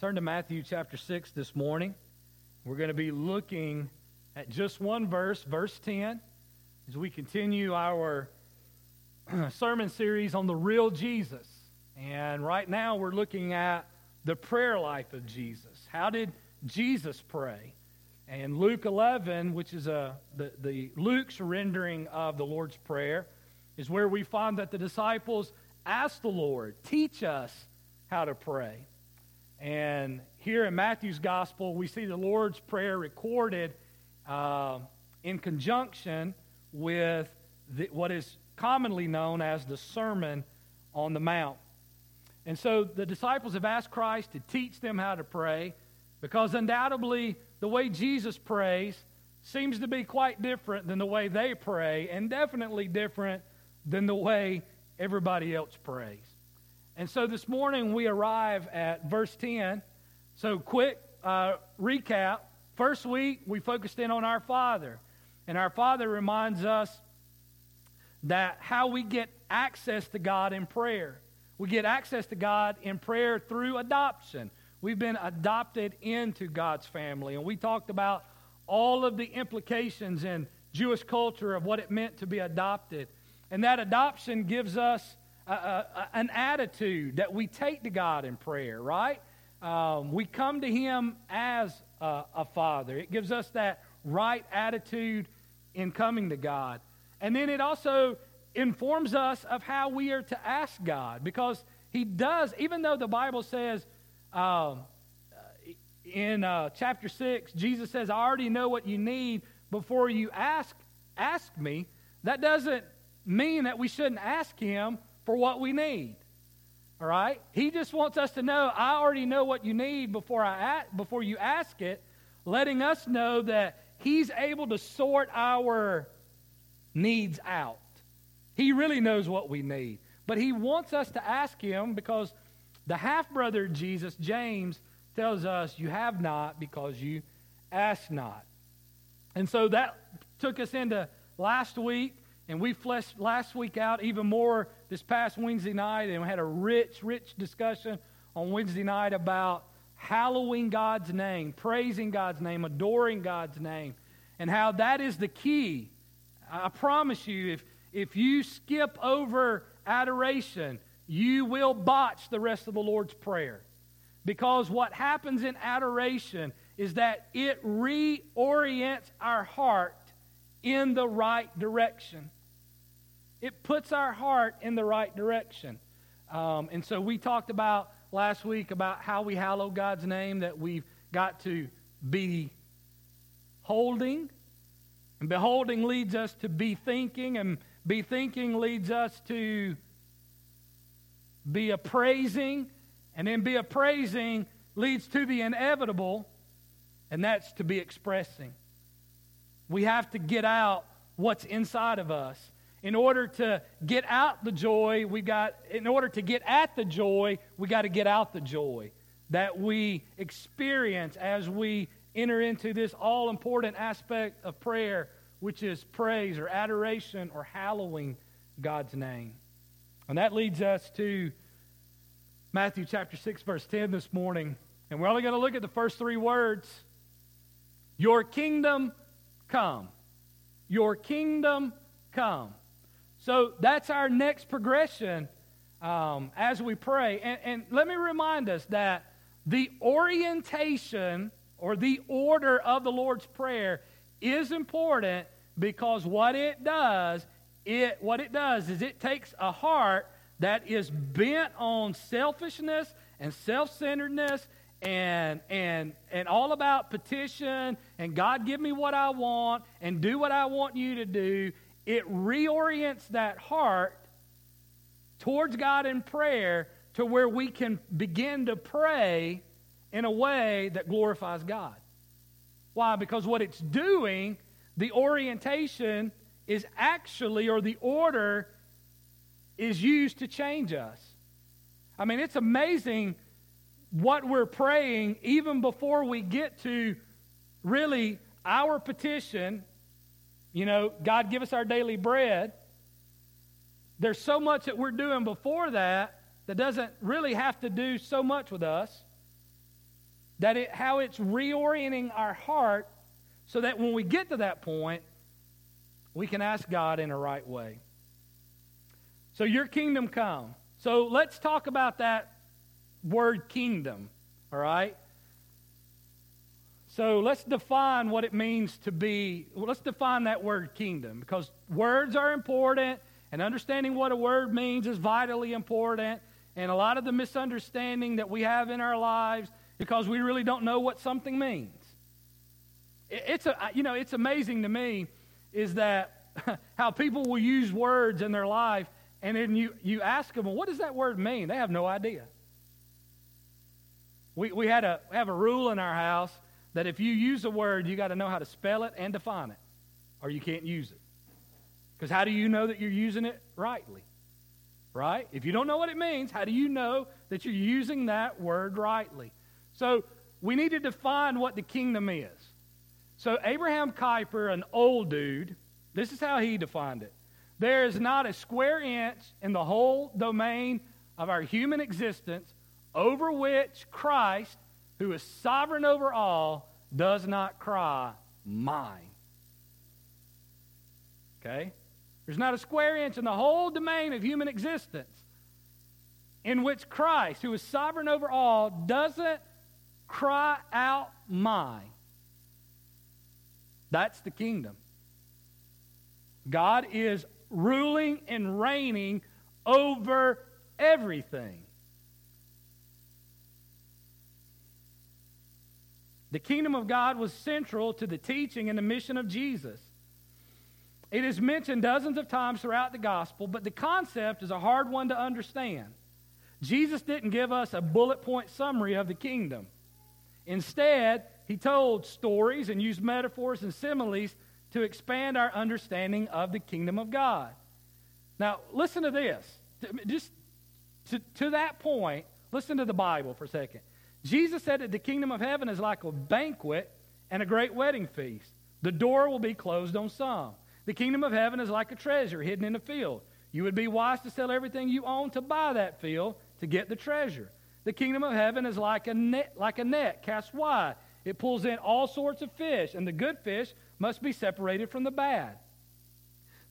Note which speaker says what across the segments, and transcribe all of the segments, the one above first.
Speaker 1: Turn to Matthew chapter 6 this morning. We're going to be looking at just one verse, verse 10, as we continue our sermon series on the real Jesus. And right now we're looking at the prayer life of Jesus. How did Jesus pray? And Luke 11, which is a, the, the Luke's rendering of the Lord's Prayer, is where we find that the disciples asked the Lord, teach us how to pray. And here in Matthew's gospel, we see the Lord's Prayer recorded uh, in conjunction with the, what is commonly known as the Sermon on the Mount. And so the disciples have asked Christ to teach them how to pray because undoubtedly the way Jesus prays seems to be quite different than the way they pray, and definitely different than the way everybody else prays. And so this morning we arrive at verse 10. So, quick uh, recap. First week we focused in on our Father. And our Father reminds us that how we get access to God in prayer. We get access to God in prayer through adoption. We've been adopted into God's family. And we talked about all of the implications in Jewish culture of what it meant to be adopted. And that adoption gives us an attitude that we take to God in prayer, right? Um, we come to Him as a, a father. It gives us that right attitude in coming to God. And then it also informs us of how we are to ask God because He does, even though the Bible says um, in uh, chapter 6, Jesus says, I already know what you need before you ask, ask me. That doesn't mean that we shouldn't ask Him for what we need. All right? He just wants us to know, I already know what you need before, I, before you ask it, letting us know that He's able to sort our needs out. He really knows what we need. But He wants us to ask Him because the half brother Jesus, James, tells us, You have not because you ask not. And so that took us into last week, and we fleshed last week out even more this past Wednesday night, and we had a rich, rich discussion on Wednesday night about hallowing God's name, praising God's name, adoring God's name, and how that is the key. I promise you, if, if you skip over adoration, you will botch the rest of the Lord's Prayer. Because what happens in adoration is that it reorients our heart in the right direction. It puts our heart in the right direction. Um, and so we talked about last week about how we hallow God's name, that we've got to be holding. And beholding leads us to be thinking, and be thinking leads us to be appraising, and then be appraising leads to the inevitable, and that's to be expressing. We have to get out what's inside of us in order to get out the joy, we got, in order to get at the joy, we got to get out the joy that we experience as we enter into this all important aspect of prayer, which is praise or adoration or hallowing God's name. And that leads us to Matthew chapter 6, verse 10 this morning. And we're only going to look at the first three words Your kingdom come. Your kingdom come. So that's our next progression um, as we pray. And, and let me remind us that the orientation or the order of the Lord's Prayer is important because what it does, it what it does is it takes a heart that is bent on selfishness and self-centeredness and and and all about petition and God give me what I want and do what I want you to do it reorients that heart towards God in prayer to where we can begin to pray in a way that glorifies God. Why? Because what it's doing, the orientation is actually, or the order is used to change us. I mean, it's amazing what we're praying even before we get to really our petition you know, God, give us our daily bread. There's so much that we're doing before that that doesn't really have to do so much with us. that it, how it's reorienting our heart so that when we get to that point, we can ask God in a right way. So, your kingdom come. So, let's talk about that word kingdom, all right? So, let's define what it means to be, let's define that word kingdom because words are important and understanding what a word means is vitally important. And a lot of the misunderstanding that we have in our lives because we really don't know what something means. It's a, you know, it's amazing to me is that how people will use words in their life, and then you, you ask them, well, what does that word mean? They have no idea. We, we had a, have a rule in our house that if you use a word, you got to know how to spell it and define it, or you can't use it. Because how do you know that you're using it rightly? Right? If you don't know what it means, how do you know that you're using that word rightly? So we need to define what the kingdom is. So Abraham Kuyper, an old dude, this is how he defined it. There is not a square inch in the whole domain of our human existence over which Christ, who is sovereign over all, does not cry, Mine. Okay? There's not a square inch in the whole domain of human existence in which Christ, who is sovereign over all, doesn't cry out, Mine. That's the kingdom. God is ruling and reigning over everything. The kingdom of God was central to the teaching and the mission of Jesus. It is mentioned dozens of times throughout the gospel, but the concept is a hard one to understand. Jesus didn't give us a bullet point summary of the kingdom. Instead, he told stories and used metaphors and similes to expand our understanding of the kingdom of God. Now, listen to this. Just to, to that point, listen to the Bible for a second. Jesus said that the kingdom of heaven is like a banquet and a great wedding feast. The door will be closed on some. The kingdom of heaven is like a treasure hidden in a field. You would be wise to sell everything you own to buy that field to get the treasure. The kingdom of heaven is like a net, like a net cast wide. It pulls in all sorts of fish, and the good fish must be separated from the bad.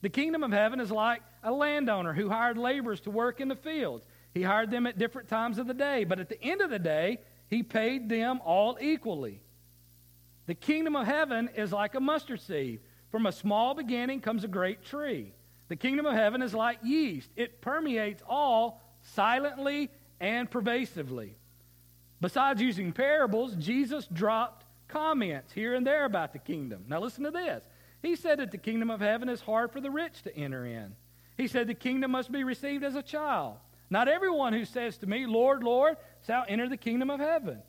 Speaker 1: The kingdom of heaven is like a landowner who hired laborers to work in the fields. He hired them at different times of the day, but at the end of the day, he paid them all equally. The kingdom of heaven is like a mustard seed. From a small beginning comes a great tree. The kingdom of heaven is like yeast, it permeates all silently and pervasively. Besides using parables, Jesus dropped comments here and there about the kingdom. Now, listen to this. He said that the kingdom of heaven is hard for the rich to enter in. He said the kingdom must be received as a child. Not everyone who says to me, Lord, Lord, shall enter the kingdom of heaven.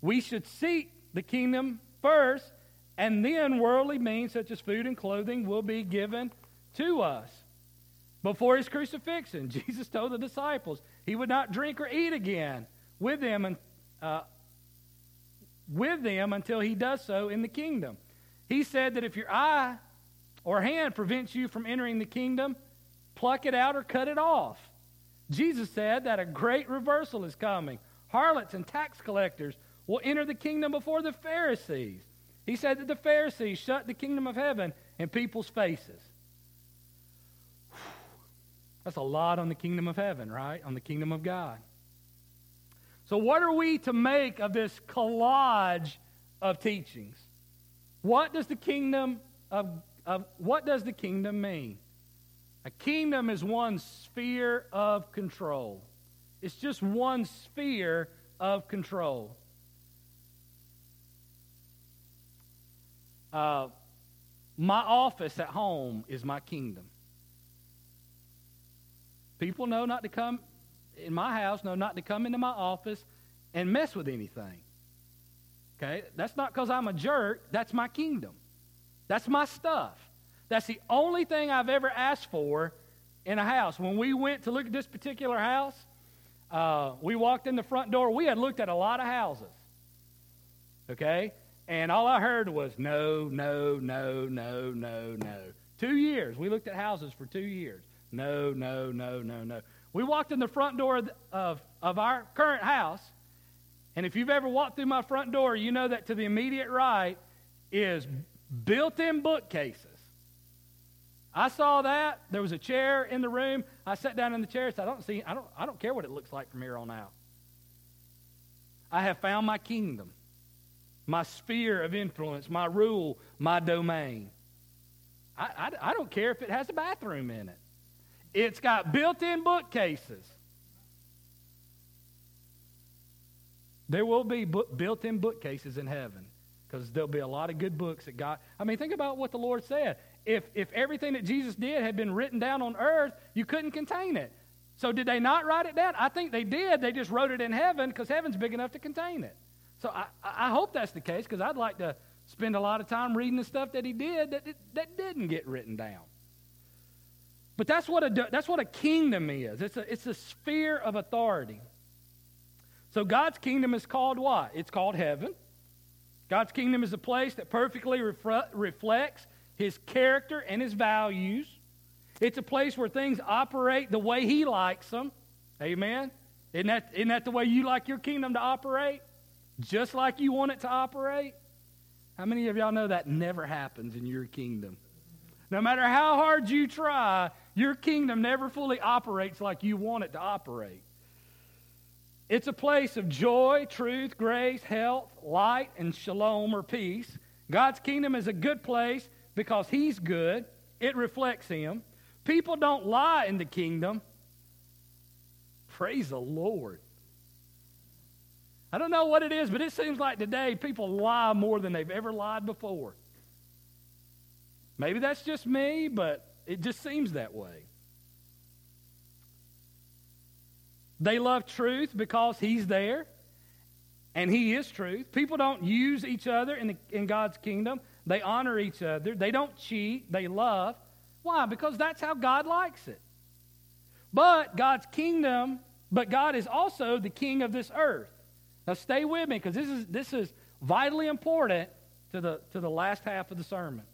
Speaker 1: We should seek the kingdom first, and then worldly means such as food and clothing will be given to us. Before his crucifixion, Jesus told the disciples he would not drink or eat again with them, and, uh, with them until he does so in the kingdom. He said that if your eye or hand prevents you from entering the kingdom, pluck it out or cut it off. Jesus said that a great reversal is coming. Harlots and tax collectors will enter the kingdom before the Pharisees. He said that the Pharisees shut the kingdom of heaven in people's faces. That's a lot on the kingdom of heaven, right? On the kingdom of God. So, what are we to make of this collage of teachings? What does the kingdom of, of what does the kingdom mean? A kingdom is one sphere of control. It's just one sphere of control. Uh, my office at home is my kingdom. People know not to come in my house, know not to come into my office and mess with anything. Okay? That's not because I'm a jerk. That's my kingdom. That's my stuff. That's the only thing I've ever asked for in a house. When we went to look at this particular house, uh, we walked in the front door. We had looked at a lot of houses. Okay? And all I heard was no, no, no, no, no, no. Two years. We looked at houses for two years. No, no, no, no, no. We walked in the front door of, of, of our current house, And if you've ever walked through my front door, you know that to the immediate right is built in bookcases. I saw that. There was a chair in the room. I sat down in the chair said, I don't see, I don't, I don't care what it looks like from here on out. I have found my kingdom, my sphere of influence, my rule, my domain. I, I, I don't care if it has a bathroom in it. It's got built in bookcases. There will be built in bookcases in heaven because there'll be a lot of good books that God. I mean, think about what the Lord said. If, if everything that Jesus did had been written down on earth, you couldn't contain it. So, did they not write it down? I think they did. They just wrote it in heaven because heaven's big enough to contain it. So, I, I hope that's the case because I'd like to spend a lot of time reading the stuff that he did that, that didn't get written down. But that's what a, that's what a kingdom is it's a, it's a sphere of authority. So God's kingdom is called what? It's called heaven. God's kingdom is a place that perfectly reflects his character and his values. It's a place where things operate the way he likes them. Amen? Isn't that, isn't that the way you like your kingdom to operate? Just like you want it to operate? How many of y'all know that never happens in your kingdom? No matter how hard you try, your kingdom never fully operates like you want it to operate. It's a place of joy, truth, grace, health, light, and shalom or peace. God's kingdom is a good place because He's good, it reflects Him. People don't lie in the kingdom. Praise the Lord. I don't know what it is, but it seems like today people lie more than they've ever lied before. Maybe that's just me, but it just seems that way. They love truth because He's there and He is truth. People don't use each other in, the, in God's kingdom, they honor each other. They don't cheat, they love. Why? Because that's how God likes it. But God's kingdom, but God is also the king of this earth. Now stay with me because this is, this is vitally important to the, to the last half of the sermon.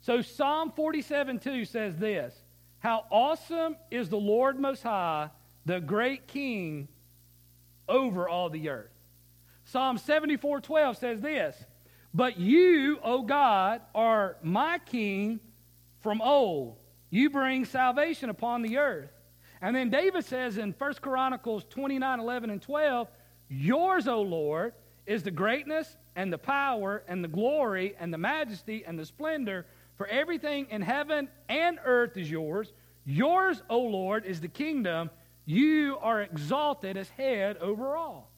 Speaker 1: So Psalm 47 2 says this How awesome is the Lord Most High the great king over all the earth. Psalm 74 12 says this But you, O God, are my king from old. You bring salvation upon the earth. And then David says in 1 Chronicles 29 11 and 12, Yours, O Lord, is the greatness and the power and the glory and the majesty and the splendor, for everything in heaven and earth is yours. Yours, O Lord, is the kingdom you are exalted as head over all.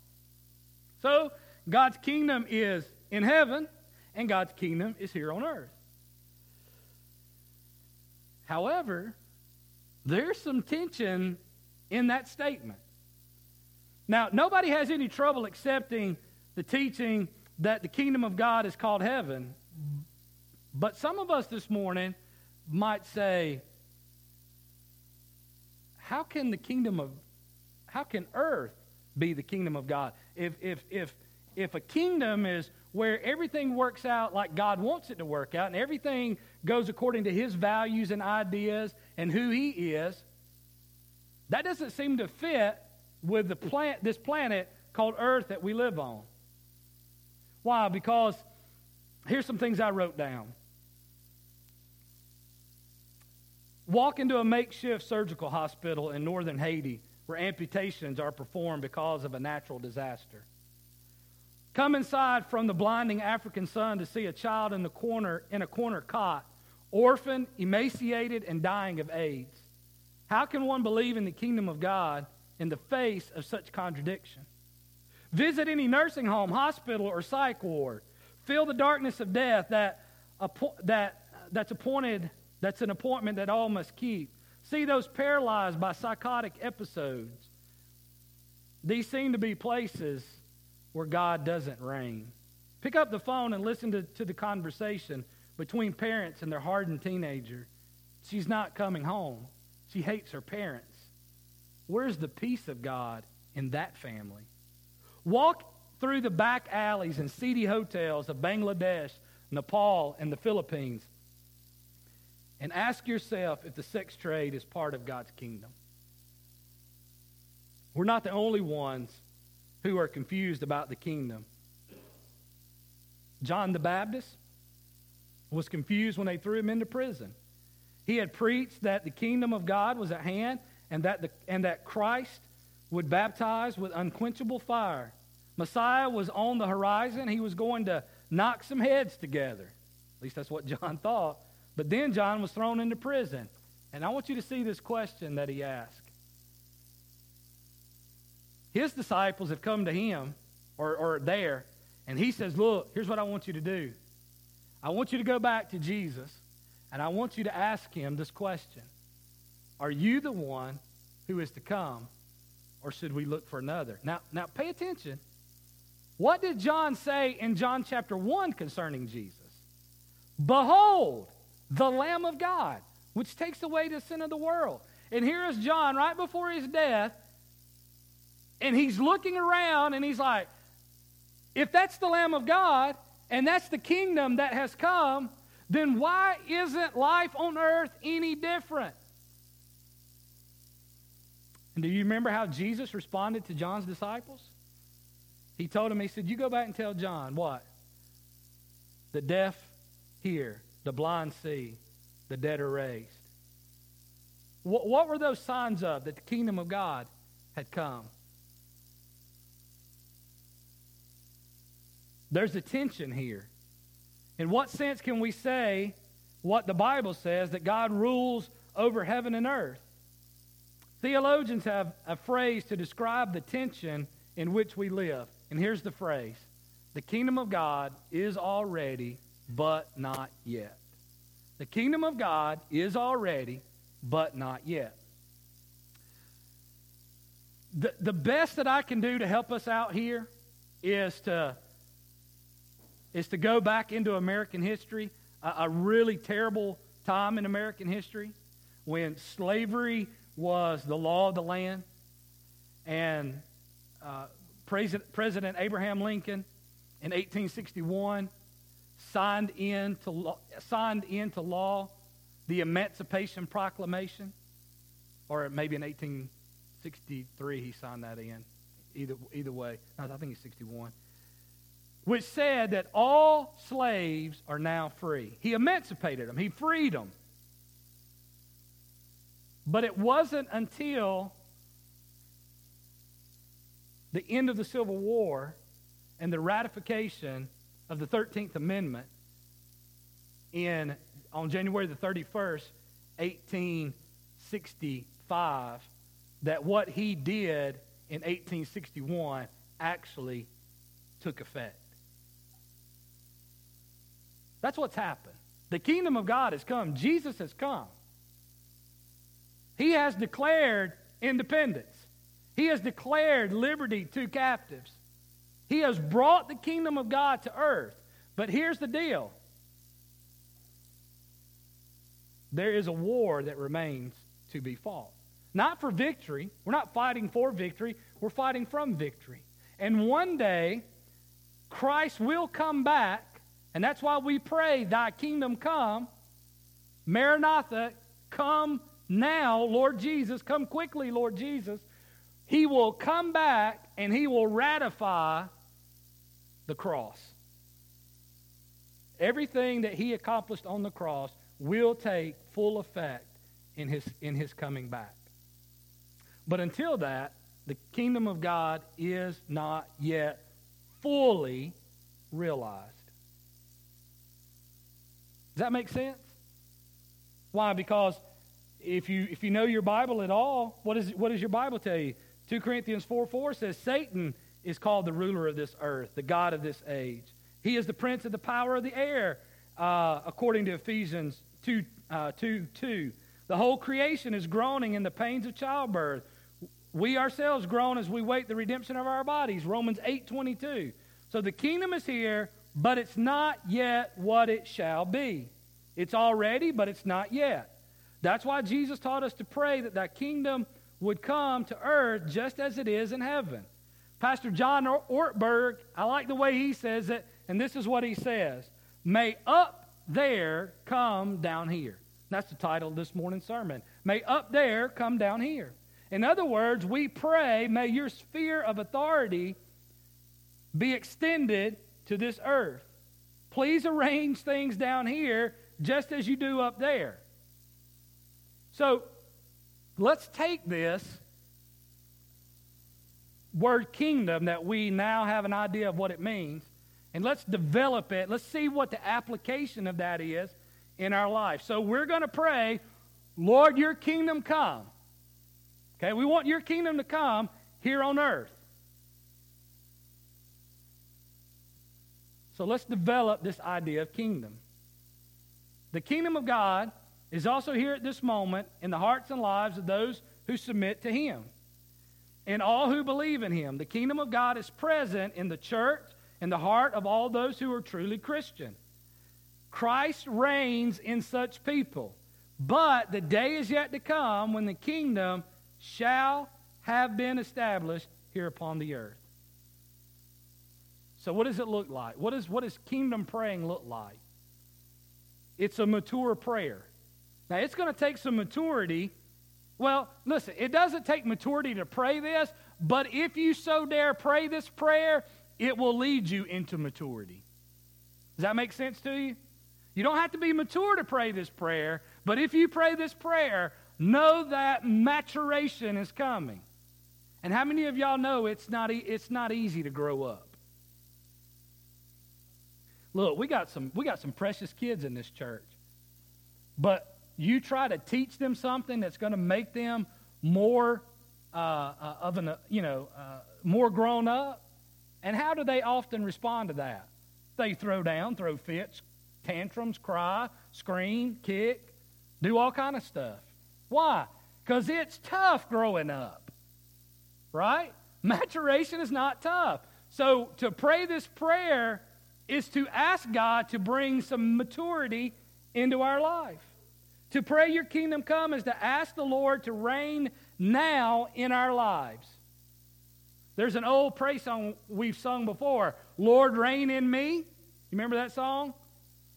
Speaker 1: So, God's kingdom is in heaven, and God's kingdom is here on earth. However, there's some tension in that statement. Now, nobody has any trouble accepting the teaching that the kingdom of God is called heaven. But some of us this morning might say, how can the kingdom of, how can earth be the kingdom of God? If, if, if, if a kingdom is where everything works out like God wants it to work out and everything goes according to his values and ideas and who he is, that doesn't seem to fit with the plant, this planet called Earth that we live on. Why? Because here's some things I wrote down. Walk into a makeshift surgical hospital in northern Haiti where amputations are performed because of a natural disaster. Come inside from the blinding African sun to see a child in the corner in a corner cot, orphaned, emaciated, and dying of AIDS. How can one believe in the kingdom of God in the face of such contradiction? Visit any nursing home, hospital, or psych ward. Feel the darkness of death that, that, that's appointed that's an appointment that all must keep. See those paralyzed by psychotic episodes. These seem to be places where God doesn't reign. Pick up the phone and listen to, to the conversation between parents and their hardened teenager. She's not coming home. She hates her parents. Where's the peace of God in that family? Walk through the back alleys and seedy hotels of Bangladesh, Nepal, and the Philippines and ask yourself if the sex trade is part of God's kingdom. We're not the only ones who are confused about the kingdom. John the Baptist was confused when they threw him into prison. He had preached that the kingdom of God was at hand and that, the, and that Christ would baptize with unquenchable fire. Messiah was on the horizon. He was going to knock some heads together. At least that's what John thought. But then John was thrown into prison. And I want you to see this question that he asked. His disciples have come to him, or, or there, and he says, Look, here's what I want you to do. I want you to go back to Jesus, and I want you to ask him this question Are you the one who is to come, or should we look for another? Now, now pay attention. What did John say in John chapter 1 concerning Jesus? Behold, the Lamb of God, which takes away the sin of the world. And here is John right before his death, and he's looking around and he's like, if that's the Lamb of God and that's the kingdom that has come, then why isn't life on earth any different? And do you remember how Jesus responded to John's disciples? He told him, He said, You go back and tell John what? The deaf hear, the blind see, the dead are raised. What, what were those signs of that the kingdom of God had come? There's a tension here. In what sense can we say what the Bible says that God rules over heaven and earth? Theologians have a phrase to describe the tension in which we live. And here's the phrase The kingdom of God is already, but not yet. The kingdom of God is already, but not yet. The, the best that I can do to help us out here is to is to go back into American history, a, a really terrible time in American history when slavery was the law of the land. And uh, President, President Abraham Lincoln in 1861 signed into, law, signed into law the Emancipation Proclamation, or maybe in 1863 he signed that in. Either, either way, no, I think he's 61 which said that all slaves are now free. He emancipated them, he freed them. But it wasn't until the end of the Civil War and the ratification of the 13th Amendment in, on January the 31st, 1865, that what he did in 1861 actually took effect. That's what's happened. The kingdom of God has come. Jesus has come. He has declared independence. He has declared liberty to captives. He has brought the kingdom of God to earth. But here's the deal there is a war that remains to be fought. Not for victory. We're not fighting for victory, we're fighting from victory. And one day, Christ will come back and that's why we pray, Thy kingdom come. Maranatha, come now, Lord Jesus. Come quickly, Lord Jesus. He will come back and he will ratify the cross. Everything that he accomplished on the cross will take full effect in his, in his coming back. But until that, the kingdom of God is not yet fully realized. Does that make sense? Why? Because if you if you know your Bible at all, what, is, what does your Bible tell you? 2 Corinthians 4 4 says Satan is called the ruler of this earth, the God of this age. He is the prince of the power of the air, uh, according to Ephesians 2, uh, 2 2. The whole creation is groaning in the pains of childbirth. We ourselves groan as we wait the redemption of our bodies. Romans 8 22. So the kingdom is here but it's not yet what it shall be. It's already, but it's not yet. That's why Jesus taught us to pray that that kingdom would come to earth just as it is in heaven. Pastor John Ortberg, I like the way he says it, and this is what he says May up there come down here. That's the title of this morning's sermon. May up there come down here. In other words, we pray, may your sphere of authority be extended to this earth. Please arrange things down here just as you do up there. So let's take this word kingdom that we now have an idea of what it means, and let's develop it. Let's see what the application of that is in our life. So we're going to pray, Lord, your kingdom come. Okay, we want your kingdom to come here on earth. So let's develop this idea of kingdom. The kingdom of God is also here at this moment in the hearts and lives of those who submit to Him and all who believe in Him. The kingdom of God is present in the church and the heart of all those who are truly Christian. Christ reigns in such people, but the day is yet to come when the kingdom shall have been established here upon the earth. So, what does it look like? What, is, what does kingdom praying look like? It's a mature prayer. Now, it's going to take some maturity. Well, listen, it doesn't take maturity to pray this, but if you so dare pray this prayer, it will lead you into maturity. Does that make sense to you? You don't have to be mature to pray this prayer, but if you pray this prayer, know that maturation is coming. And how many of y'all know it's not, it's not easy to grow up? Look, we got some we got some precious kids in this church. But you try to teach them something that's going to make them more uh, uh, of an you know uh, more grown up. And how do they often respond to that? They throw down, throw fits, tantrums, cry, scream, kick, do all kind of stuff. Why? Because it's tough growing up, right? Maturation is not tough. So to pray this prayer is to ask God to bring some maturity into our life. To pray your kingdom come is to ask the Lord to reign now in our lives. There's an old praise song we've sung before Lord, reign in me. You remember that song?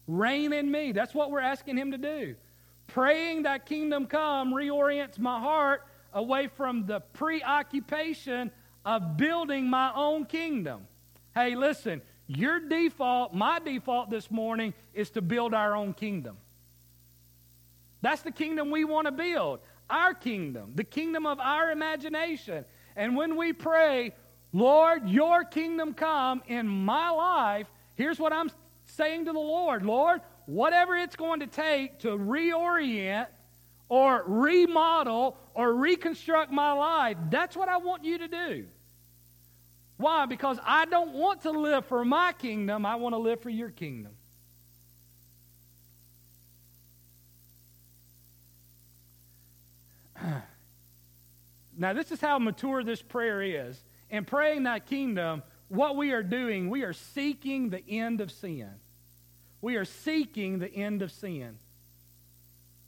Speaker 1: Reign in me. That's what we're asking Him to do. Praying that kingdom come reorients my heart away from the preoccupation of building my own kingdom. Hey, listen, your default, my default this morning, is to build our own kingdom. That's the kingdom we want to build. Our kingdom, the kingdom of our imagination. And when we pray, Lord, your kingdom come in my life, here's what I'm saying to the Lord Lord, whatever it's going to take to reorient or remodel or reconstruct my life, that's what I want you to do. Why? Because I don't want to live for my kingdom, I want to live for your kingdom. now, this is how mature this prayer is. In praying that kingdom, what we are doing, we are seeking the end of sin. We are seeking the end of sin.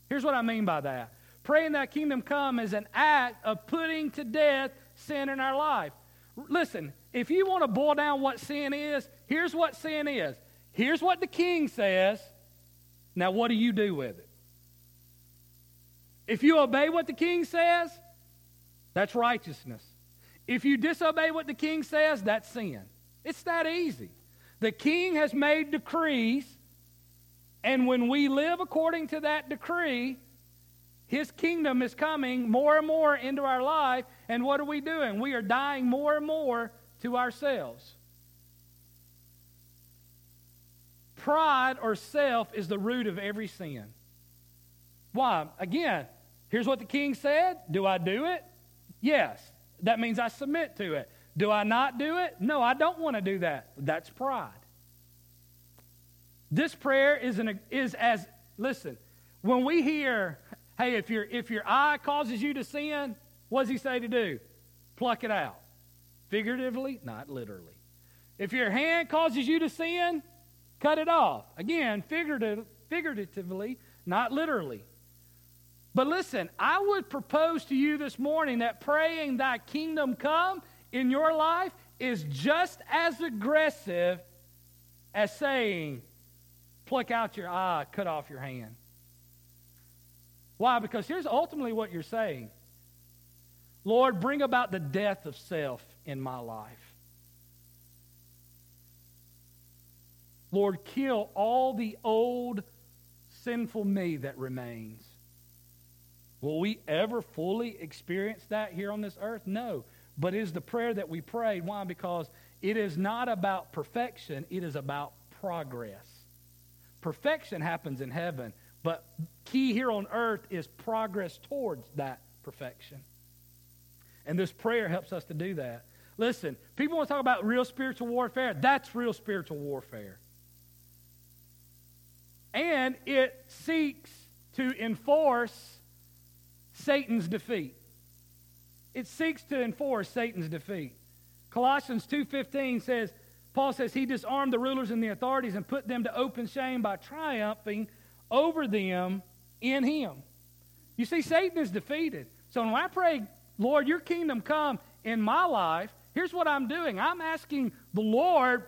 Speaker 1: Here's what I mean by that. Praying that kingdom come is an act of putting to death sin in our life. Listen, if you want to boil down what sin is, here's what sin is. Here's what the king says. Now, what do you do with it? If you obey what the king says, that's righteousness. If you disobey what the king says, that's sin. It's that easy. The king has made decrees, and when we live according to that decree, his kingdom is coming more and more into our life, and what are we doing? We are dying more and more to ourselves. Pride or self is the root of every sin. Why? Again, here's what the king said. Do I do it? Yes. That means I submit to it. Do I not do it? No, I don't want to do that. That's pride. This prayer is, an, is as, listen, when we hear, hey, if, your if your eye causes you to sin, what does he say to do? Pluck it out. Figuratively, not literally. If your hand causes you to sin, cut it off. Again, figurative, figuratively, not literally. But listen, I would propose to you this morning that praying thy kingdom come in your life is just as aggressive as saying, pluck out your eye, cut off your hand. Why? Because here's ultimately what you're saying Lord, bring about the death of self in my life. Lord, kill all the old sinful me that remains. Will we ever fully experience that here on this earth? No. But is the prayer that we prayed. Why? Because it is not about perfection, it is about progress. Perfection happens in heaven, but key here on earth is progress towards that perfection. And this prayer helps us to do that. Listen, people want to talk about real spiritual warfare. That's real spiritual warfare. And it seeks to enforce Satan's defeat. It seeks to enforce Satan's defeat. Colossians 2:15 says Paul says he disarmed the rulers and the authorities and put them to open shame by triumphing over them in him. You see Satan is defeated. So when I pray, Lord, your kingdom come in my life, here's what I'm doing. I'm asking the Lord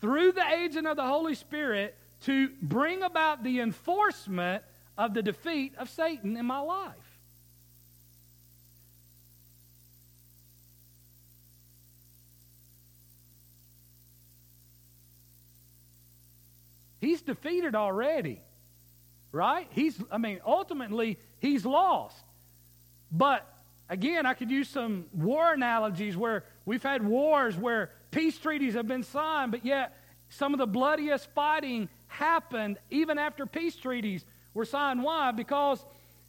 Speaker 1: through the agent of the Holy Spirit to bring about the enforcement of the defeat of Satan in my life. He's defeated already. Right? He's I mean ultimately he's lost. But again, I could use some war analogies where we've had wars where peace treaties have been signed, but yet some of the bloodiest fighting happened even after peace treaties were signed. Why? Because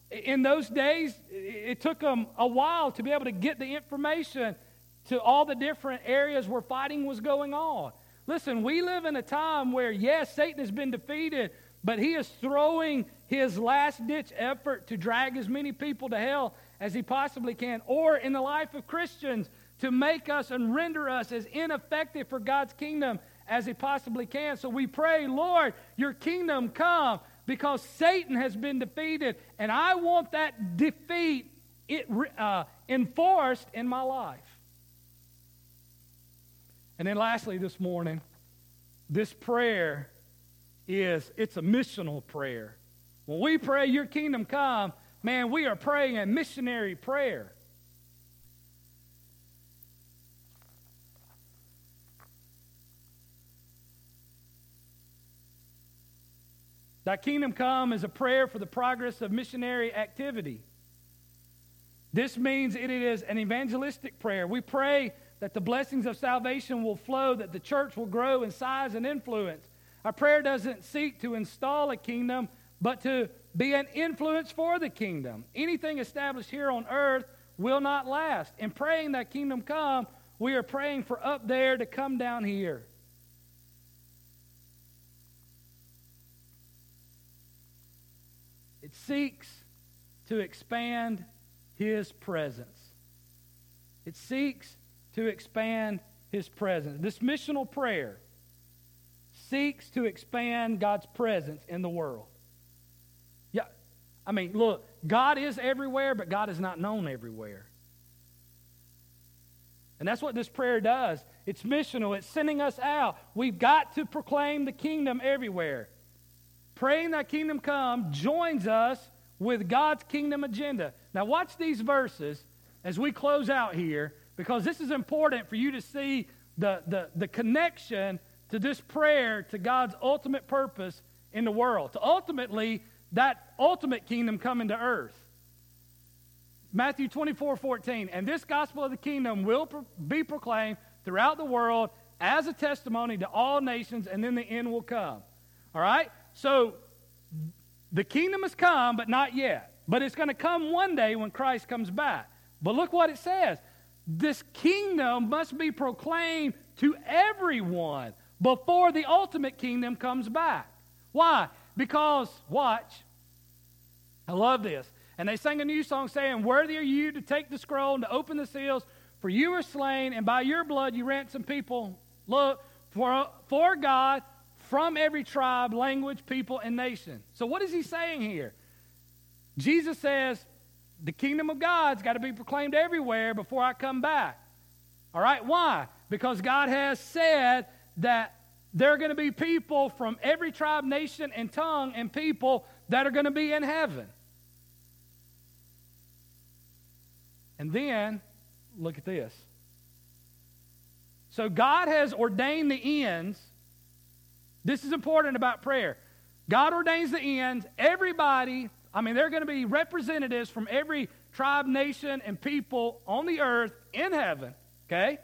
Speaker 1: in those days, it took them a while to be able to get the information to all the different areas where fighting was going on. Listen, we live in a time where, yes, Satan has been defeated, but he is throwing his last ditch effort to drag as many people to hell as he possibly can, or in the life of Christians, to make us and render us as ineffective for God's kingdom as he possibly can. So we pray, Lord, your kingdom come because Satan has been defeated, and I want that defeat it, uh, enforced in my life. And then lastly this morning, this prayer is it's a missional prayer. When we pray your kingdom come, man, we are praying a missionary prayer. Thy kingdom come is a prayer for the progress of missionary activity. This means it is an evangelistic prayer. We pray that the blessings of salvation will flow, that the church will grow in size and influence. Our prayer doesn't seek to install a kingdom, but to be an influence for the kingdom. Anything established here on earth will not last. In praying that kingdom come, we are praying for up there to come down here. It seeks to expand his presence. It seeks to expand his presence. This missional prayer seeks to expand God's presence in the world. Yeah, I mean, look, God is everywhere, but God is not known everywhere. And that's what this prayer does. It's missional, it's sending us out. We've got to proclaim the kingdom everywhere. Praying that kingdom come joins us with God's kingdom agenda. Now, watch these verses as we close out here because this is important for you to see the, the, the connection to this prayer to God's ultimate purpose in the world, to ultimately that ultimate kingdom coming to earth. Matthew 24, 14. And this gospel of the kingdom will pro- be proclaimed throughout the world as a testimony to all nations, and then the end will come. All right? So the kingdom has come, but not yet. But it's going to come one day when Christ comes back. But look what it says this kingdom must be proclaimed to everyone before the ultimate kingdom comes back. Why? Because, watch, I love this. And they sang a new song saying, Worthy are you to take the scroll and to open the seals, for you were slain, and by your blood you ransomed people. Look, for, for God from every tribe, language, people, and nation. So, what is he saying here? Jesus says, the kingdom of God's got to be proclaimed everywhere before I come back. All right? Why? Because God has said that there are going to be people from every tribe, nation, and tongue and people that are going to be in heaven. And then, look at this. So God has ordained the ends This is important about prayer. God ordains the ends. Everybody, I mean, there are going to be representatives from every tribe, nation, and people on the earth in heaven, okay?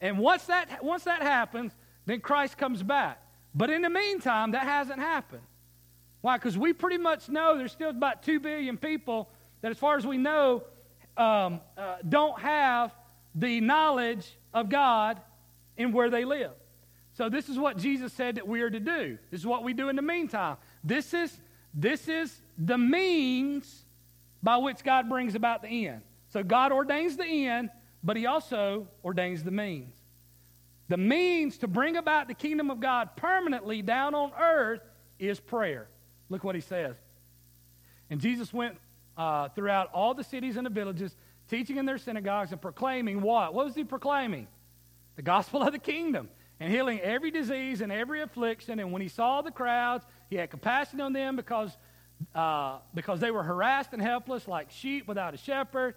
Speaker 1: And once that, once that happens, then Christ comes back. But in the meantime, that hasn't happened. Why? Because we pretty much know there's still about 2 billion people that, as far as we know, um, uh, don't have the knowledge of God in where they live. So this is what Jesus said that we are to do. This is what we do in the meantime. This is, this is the means by which God brings about the end. So God ordains the end, but he also ordains the means. The means to bring about the kingdom of God permanently down on earth is prayer. Look what he says. And Jesus went uh, throughout all the cities and the villages, teaching in their synagogues and proclaiming what? What was he proclaiming? The gospel of the kingdom and healing every disease and every affliction. And when he saw the crowds, he had compassion on them because, uh, because they were harassed and helpless like sheep without a shepherd.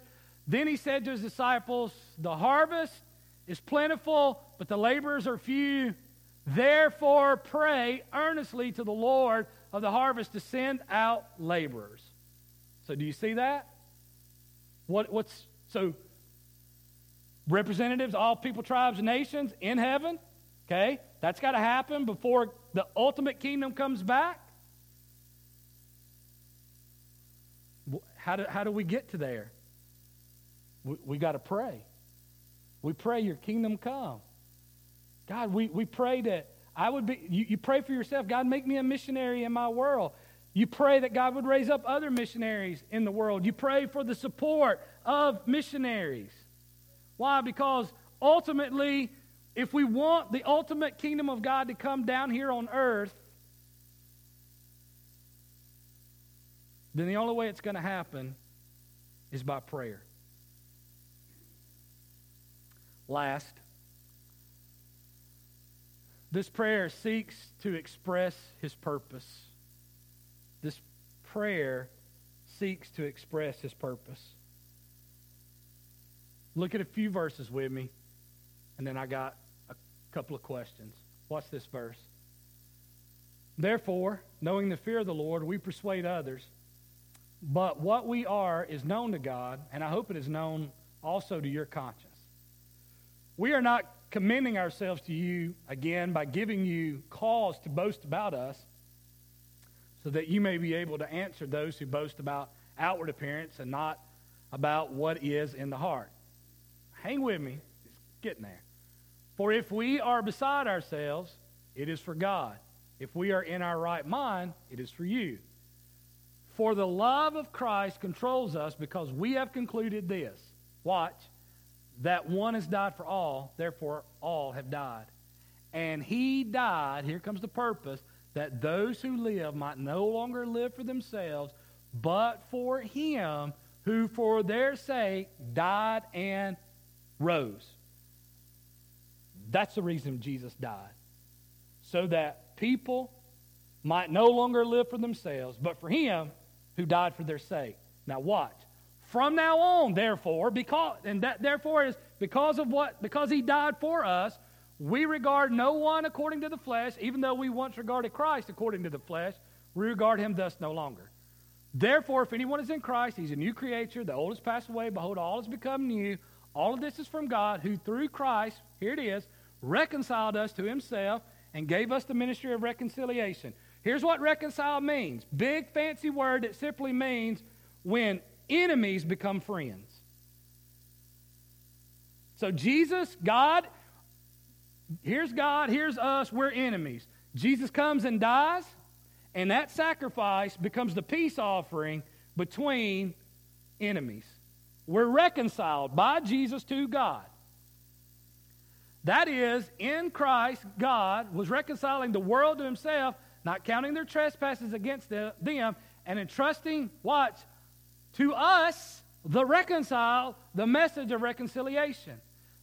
Speaker 1: Then he said to his disciples, The harvest is plentiful, but the laborers are few. Therefore, pray earnestly to the Lord of the harvest to send out laborers. So, do you see that? What, what's so? Representatives, all people, tribes, and nations in heaven. Okay, that's got to happen before the ultimate kingdom comes back. How do, how do we get to there? We, we got to pray. We pray your kingdom come. God, we, we pray that I would be, you, you pray for yourself, God, make me a missionary in my world. You pray that God would raise up other missionaries in the world. You pray for the support of missionaries. Why? Because ultimately, if we want the ultimate kingdom of God to come down here on earth, then the only way it's going to happen is by prayer. Last, this prayer seeks to express his purpose. This prayer seeks to express his purpose. Look at a few verses with me, and then I got couple of questions. Watch this verse. Therefore, knowing the fear of the Lord, we persuade others. But what we are is known to God, and I hope it is known also to your conscience. We are not commending ourselves to you again by giving you cause to boast about us, so that you may be able to answer those who boast about outward appearance and not about what is in the heart. Hang with me, it's getting there. For if we are beside ourselves, it is for God. If we are in our right mind, it is for you. For the love of Christ controls us because we have concluded this. Watch that one has died for all, therefore all have died. And he died, here comes the purpose, that those who live might no longer live for themselves, but for him who for their sake died and rose. That's the reason Jesus died. So that people might no longer live for themselves, but for him who died for their sake. Now watch. From now on, therefore, because and that therefore is because of what because he died for us, we regard no one according to the flesh, even though we once regarded Christ according to the flesh, we regard him thus no longer. Therefore, if anyone is in Christ, he's a new creature. The old has passed away. Behold, all has become new. All of this is from God, who through Christ, here it is, reconciled us to himself and gave us the ministry of reconciliation. Here's what reconcile means big, fancy word that simply means when enemies become friends. So, Jesus, God, here's God, here's us, we're enemies. Jesus comes and dies, and that sacrifice becomes the peace offering between enemies. We're reconciled by Jesus to God. That is, in Christ, God was reconciling the world to himself, not counting their trespasses against them, and entrusting, watch, to us, the reconcile, the message of reconciliation.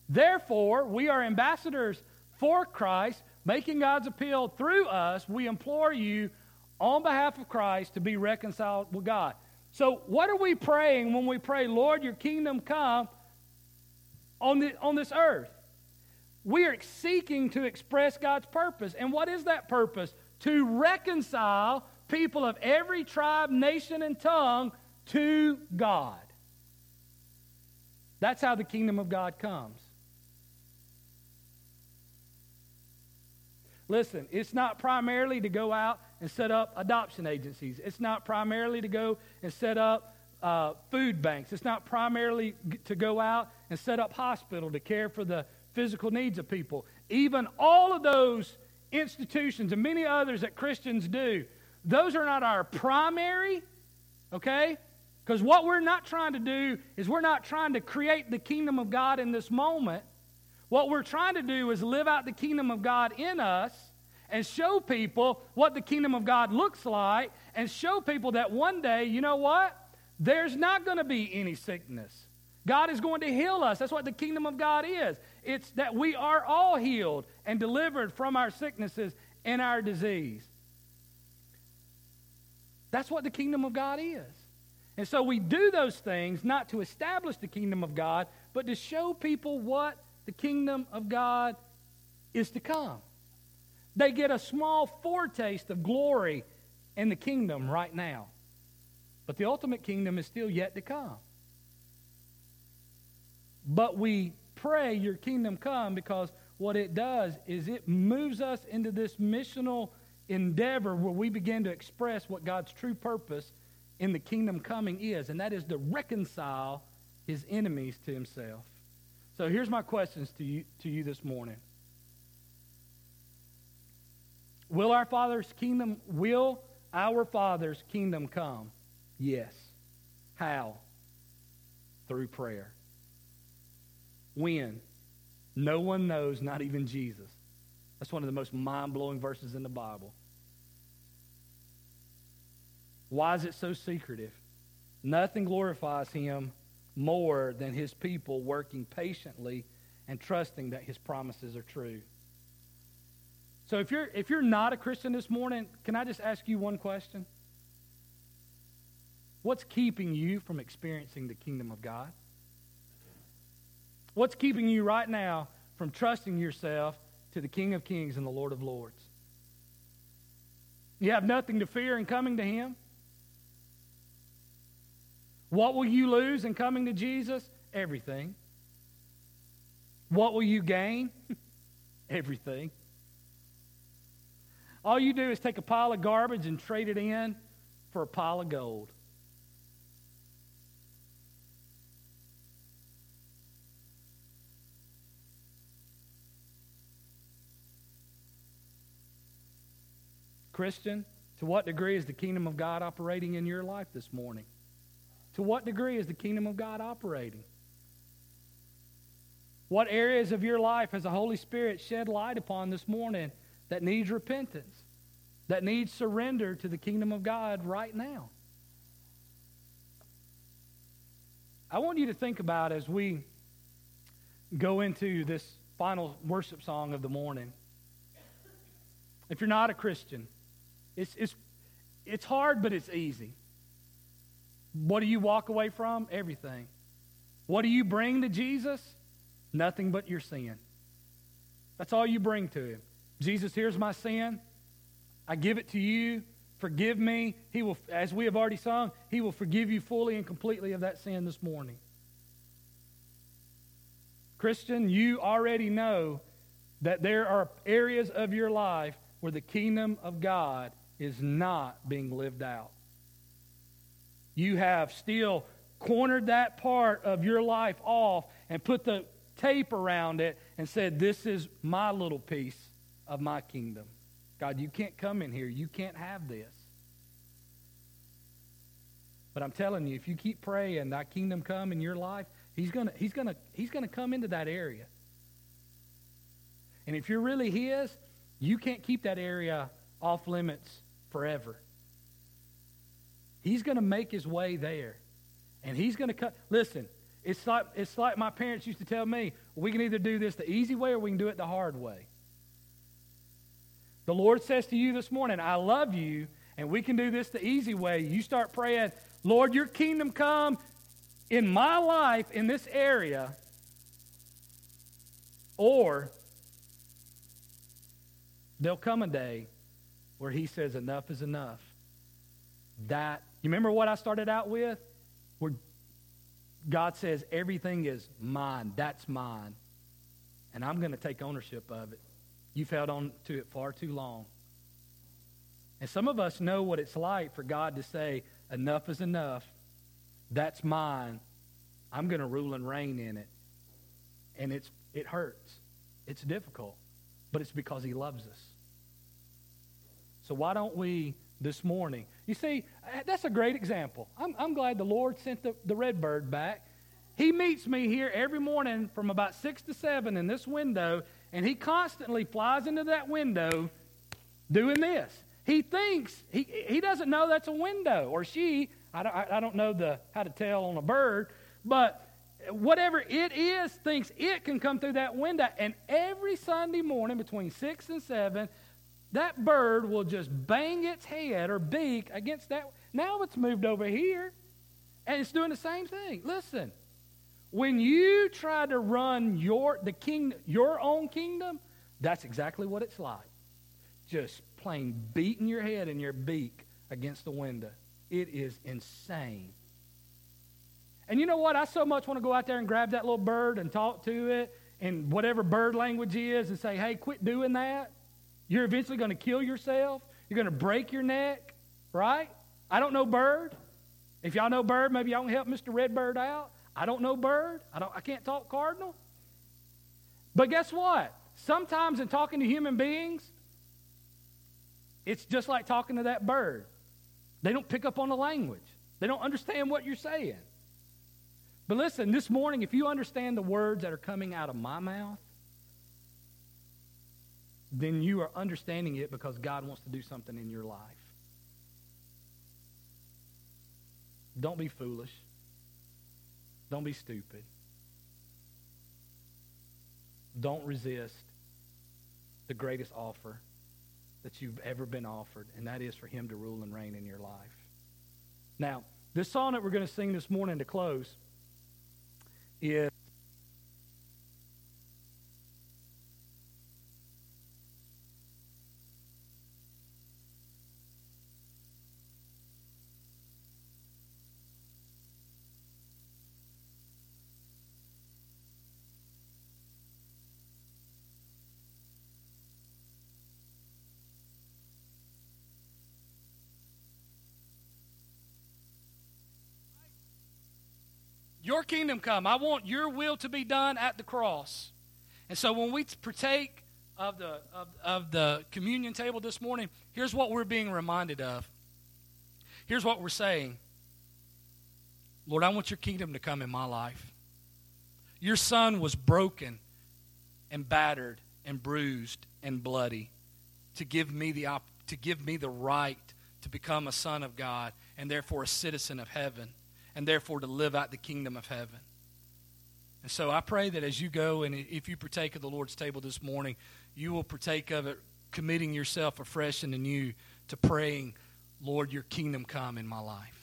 Speaker 1: Therefore, we are ambassadors for Christ, making God's appeal through us. We implore you on behalf of Christ to be reconciled with God. So, what are we praying when we pray, Lord, your kingdom come on, the, on this earth? We are seeking to express God's purpose. And what is that purpose? To reconcile people of every tribe, nation, and tongue to God. That's how the kingdom of God comes. Listen, it's not primarily to go out and set up adoption agencies. It's not primarily to go and set up uh, food banks. It's not primarily to go out and set up hospital to care for the physical needs of people. Even all of those institutions and many others that Christians do, those are not our primary, okay? Because what we're not trying to do is we're not trying to create the kingdom of God in this moment. What we're trying to do is live out the kingdom of God in us and show people what the kingdom of God looks like and show people that one day, you know what? There's not going to be any sickness. God is going to heal us. That's what the kingdom of God is. It's that we are all healed and delivered from our sicknesses and our disease. That's what the kingdom of God is. And so we do those things not to establish the kingdom of God, but to show people what the kingdom of God is to come. They get a small foretaste of glory in the kingdom right now. But the ultimate kingdom is still yet to come. But we pray your kingdom come because what it does is it moves us into this missional endeavor where we begin to express what God's true purpose in the kingdom coming is, and that is to reconcile his enemies to himself. So here's my questions to you, to you this morning. Will our Father's kingdom, will our Father's kingdom come? Yes. How? Through prayer. When? No one knows, not even Jesus. That's one of the most mind blowing verses in the Bible. Why is it so secretive? Nothing glorifies him more than his people working patiently and trusting that his promises are true. So if you're if you're not a Christian this morning, can I just ask you one question? What's keeping you from experiencing the kingdom of God? What's keeping you right now from trusting yourself to the King of Kings and the Lord of Lords? You have nothing to fear in coming to Him. What will you lose in coming to Jesus? Everything. What will you gain? Everything. All you do is take a pile of garbage and trade it in for a pile of gold. Christian, to what degree is the kingdom of God operating in your life this morning? To what degree is the kingdom of God operating? What areas of your life has the Holy Spirit shed light upon this morning that needs repentance, that needs surrender to the kingdom of God right now? I want you to think about as we go into this final worship song of the morning. If you're not a Christian, it's, it's, it's hard, but it's easy. What do you walk away from? Everything. What do you bring to Jesus? Nothing but your sin. That's all you bring to him. Jesus, here's my sin. I give it to you. Forgive me. He will, as we have already sung, he will forgive you fully and completely of that sin this morning. Christian, you already know that there are areas of your life where the kingdom of God is not being lived out. You have still cornered that part of your life off and put the tape around it and said, This is my little piece of my kingdom. God, you can't come in here. You can't have this. But I'm telling you, if you keep praying, that kingdom come in your life, he's gonna, he's gonna, he's gonna come into that area. And if you're really his, you can't keep that area off limits forever. He's going to make his way there. And he's going to cut. Listen, it's like, it's like my parents used to tell me we can either do this the easy way or we can do it the hard way. The Lord says to you this morning, I love you, and we can do this the easy way. You start praying, Lord, your kingdom come in my life in this area, or there'll come a day where he says, enough is enough. That, you remember what I started out with? Where God says, everything is mine. That's mine. And I'm going to take ownership of it. You've held on to it far too long. And some of us know what it's like for God to say, enough is enough. That's mine. I'm going to rule and reign in it. And it's, it hurts. It's difficult. But it's because he loves us. So why don't we this morning? You see, uh, that's a great example. I'm, I'm glad the Lord sent the, the red bird back. He meets me here every morning from about 6 to 7 in this window, and he constantly flies into that window doing this. He thinks, he, he doesn't know that's a window, or she, I don't, I don't know the, how to tell on a bird, but whatever it is thinks it can come through that window. And every Sunday morning between 6 and 7, that bird will just bang its head or beak against that. Now it's moved over here, and it's doing the same thing. Listen, when you try to run your the king your own kingdom, that's exactly what it's like. Just plain beating your head and your beak against the window. It is insane. And you know what? I so much want to go out there and grab that little bird and talk to it in whatever bird language is and say, hey, quit doing that. You're eventually going to kill yourself. You're going to break your neck, right? I don't know bird. If y'all know bird, maybe y'all can help Mr. Redbird out. I don't know bird. I, don't, I can't talk cardinal. But guess what? Sometimes in talking to human beings, it's just like talking to that bird. They don't pick up on the language, they don't understand what you're saying. But listen, this morning, if you understand the words that are coming out of my mouth, then you are understanding it because God wants to do something in your life. Don't be foolish. Don't be stupid. Don't resist the greatest offer that you've ever been offered, and that is for Him to rule and reign in your life. Now, this song that we're going to sing this morning to close is Your kingdom come. I want your will to be done at the cross. And so when we partake of the, of, of the communion table this morning, here's what we're being reminded of. Here's what we're saying Lord, I want your kingdom to come in my life. Your son was broken and battered and bruised and bloody to give me the, op- to give me the right to become a son of God and therefore a citizen of heaven and therefore to live out the kingdom of heaven. And so I pray that as you go and if you partake of the Lord's table this morning, you will partake of it, committing yourself afresh and anew to praying, Lord, your kingdom come in my life.